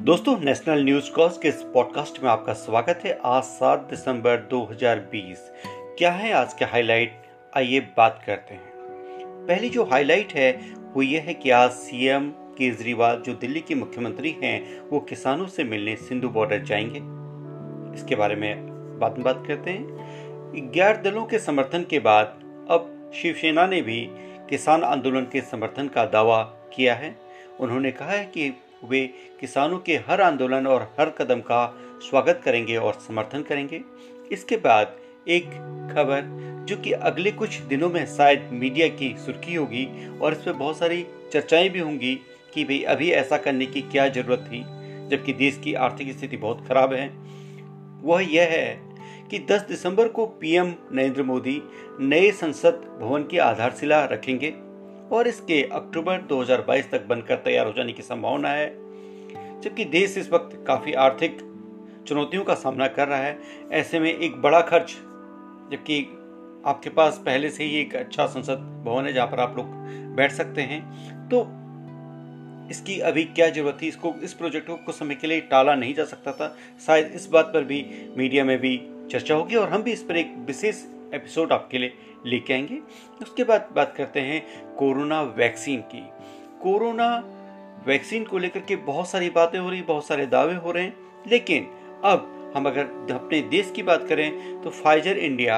दोस्तों, national news cause के इस पॉडकास्ट में आपका स्वागत है। आज सात दिसंबर 2020 क्या है आज के हाईलाइट? आइए बात करते हैं। पहली जो हाईलाइट है, वो ये है कि आज सीएम केजरीवाल, जो दिल्ली के मुख्यमंत्री हैं, वो किसानों से मिलने सिंधु बॉर्डर जाएँगे। इसके बारे में बाद में बात करते हैं। ग्यारह दलों के समर्थन के बाद, अब शिवसेना ने भी किसान आंदोलन के समर्थन का दावा किया है। उन्होंने कहा है कि वे किसानों के हर आंदोलन और हर कदम का स्वागत करेंगे और समर्थन करेंगे। इसके बाद एक खबर जो कि अगले कुछ दिनों में शायद मीडिया की सुर्खी होगी और इस पर बहुत सारी चर्चाएँ भी होंगी कि भाई अभी ऐसा करने की क्या ज़रूरत थी, जबकि देश की आर्थिक स्थिति बहुत खराब है। वह यह है कि 10 दिसंबर को पीएम नरेंद्र मोदी नए संसद भवन की आधारशिला रखेंगे। और इसके अक्टूबर 2022 तक बनकर तैयार हो जाने की संभावना है, जबकि देश इस वक्त काफ़ी आर्थिक चुनौतियों का सामना कर रहा है। ऐसे में एक बड़ा खर्च, जबकि आपके पास पहले से ही एक अच्छा संसद भवन है जहाँ पर आप लोग बैठ सकते हैं तो इसकी अभी क्या ज़रूरत थी? इसको, इस प्रोजेक्ट को कुछ समय के लिए टाला नहीं जा सकता था। शायद इस बात पर भी मीडिया में भी चर्चा होगी और हम भी इस पर एक विशेष एपिसोड आपके लिए लेके आएँगे। उसके बाद बात करते हैं कोरोना वैक्सीन की। कोरोना वैक्सीन को लेकर के बहुत सारी बातें हो रही, बहुत सारे दावे हो रहे हैं। लेकिन अब हम अगर अपने देश की बात करें तो फाइजर इंडिया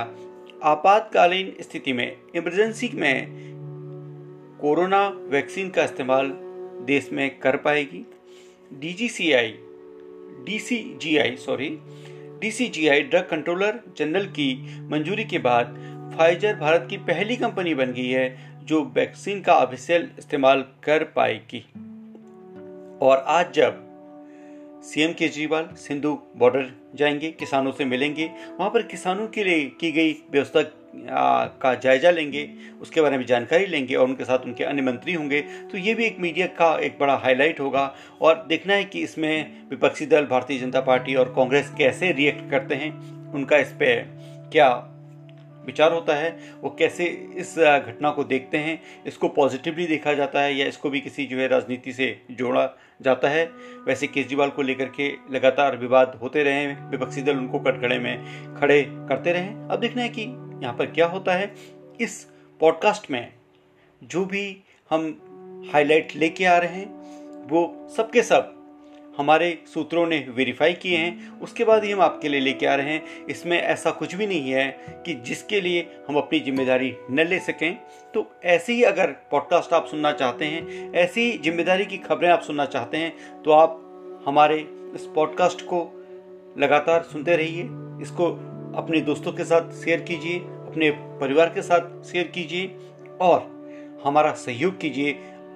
आपातकालीन स्थिति में इमरजेंसी में कोरोना वैक्सीन का इस्तेमाल देश में कर पाएगी। DGCI DCGI sorry DCGI drug controller general की मंजूरी के बाद फाइजर भारत की पहली कंपनी बन गई है जो वैक्सीन का ऑफिशियल इस्तेमाल कर पाएगी। और आज जब सीएम केजरीवाल सिंधु बॉर्डर जाएँगे, किसानों से मिलेंगे, वहाँ पर किसानों के लिए की गई व्यवस्था का जायजा लेंगे, उसके बारे में जानकारी लेंगे और उनके साथ उनके अन्य मंत्री होंगे तो ये भी एक मीडिया का एक बड़ा हाईलाइट होगा। और देखना है कि इसमें विपक्षी दल, भारतीय जनता पार्टी और कांग्रेस कैसे रिएक्ट करते हैं, उनका इस पर क्या विचार होता है, वो कैसे इस घटना को देखते हैं, इसको पॉजिटिवली देखा जाता है या इसको भी किसी जो है राजनीति से जोड़ा जाता है। वैसे केजरीवाल को लेकर के लगातार विवाद होते रहे विपक्षी दल उनको कटघड़े में खड़े करते रहे अब देखना है कि यहाँ पर क्या होता है? इस पॉडकास्ट में जो भी हम हाईलाइट लेके आ रहे हैं, वो सबके सब हमारे सूत्रों ने वेरीफाई किए हैं। उसके बाद ही हम आपके लिए लेके आ रहे हैं। इसमें ऐसा कुछ भी नहीं है कि जिसके लिए हम अपनी ज़िम्मेदारी न ले सकें। तो ऐसे ही अगर पॉडकास्ट आप सुनना चाहते हैं, ऐसी ज़िम्मेदारी की खबरें आप सुनना चाहते हैं तो आप हमारे इस पॉडकास्ट को लगातार सुनते रहिए। इसको अपने दोस्तों के साथ शेयर कीजिए, अपने परिवार के साथ शेयर कीजिए और हमारा सहयोग कीजिए।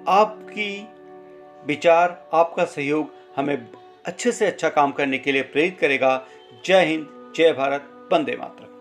आपकी विचार, आपका सहयोग हमें अच्छे से अच्छा काम करने के लिए प्रेरित करेगा। जय हिंद, जय भारत, वंदे मातरम।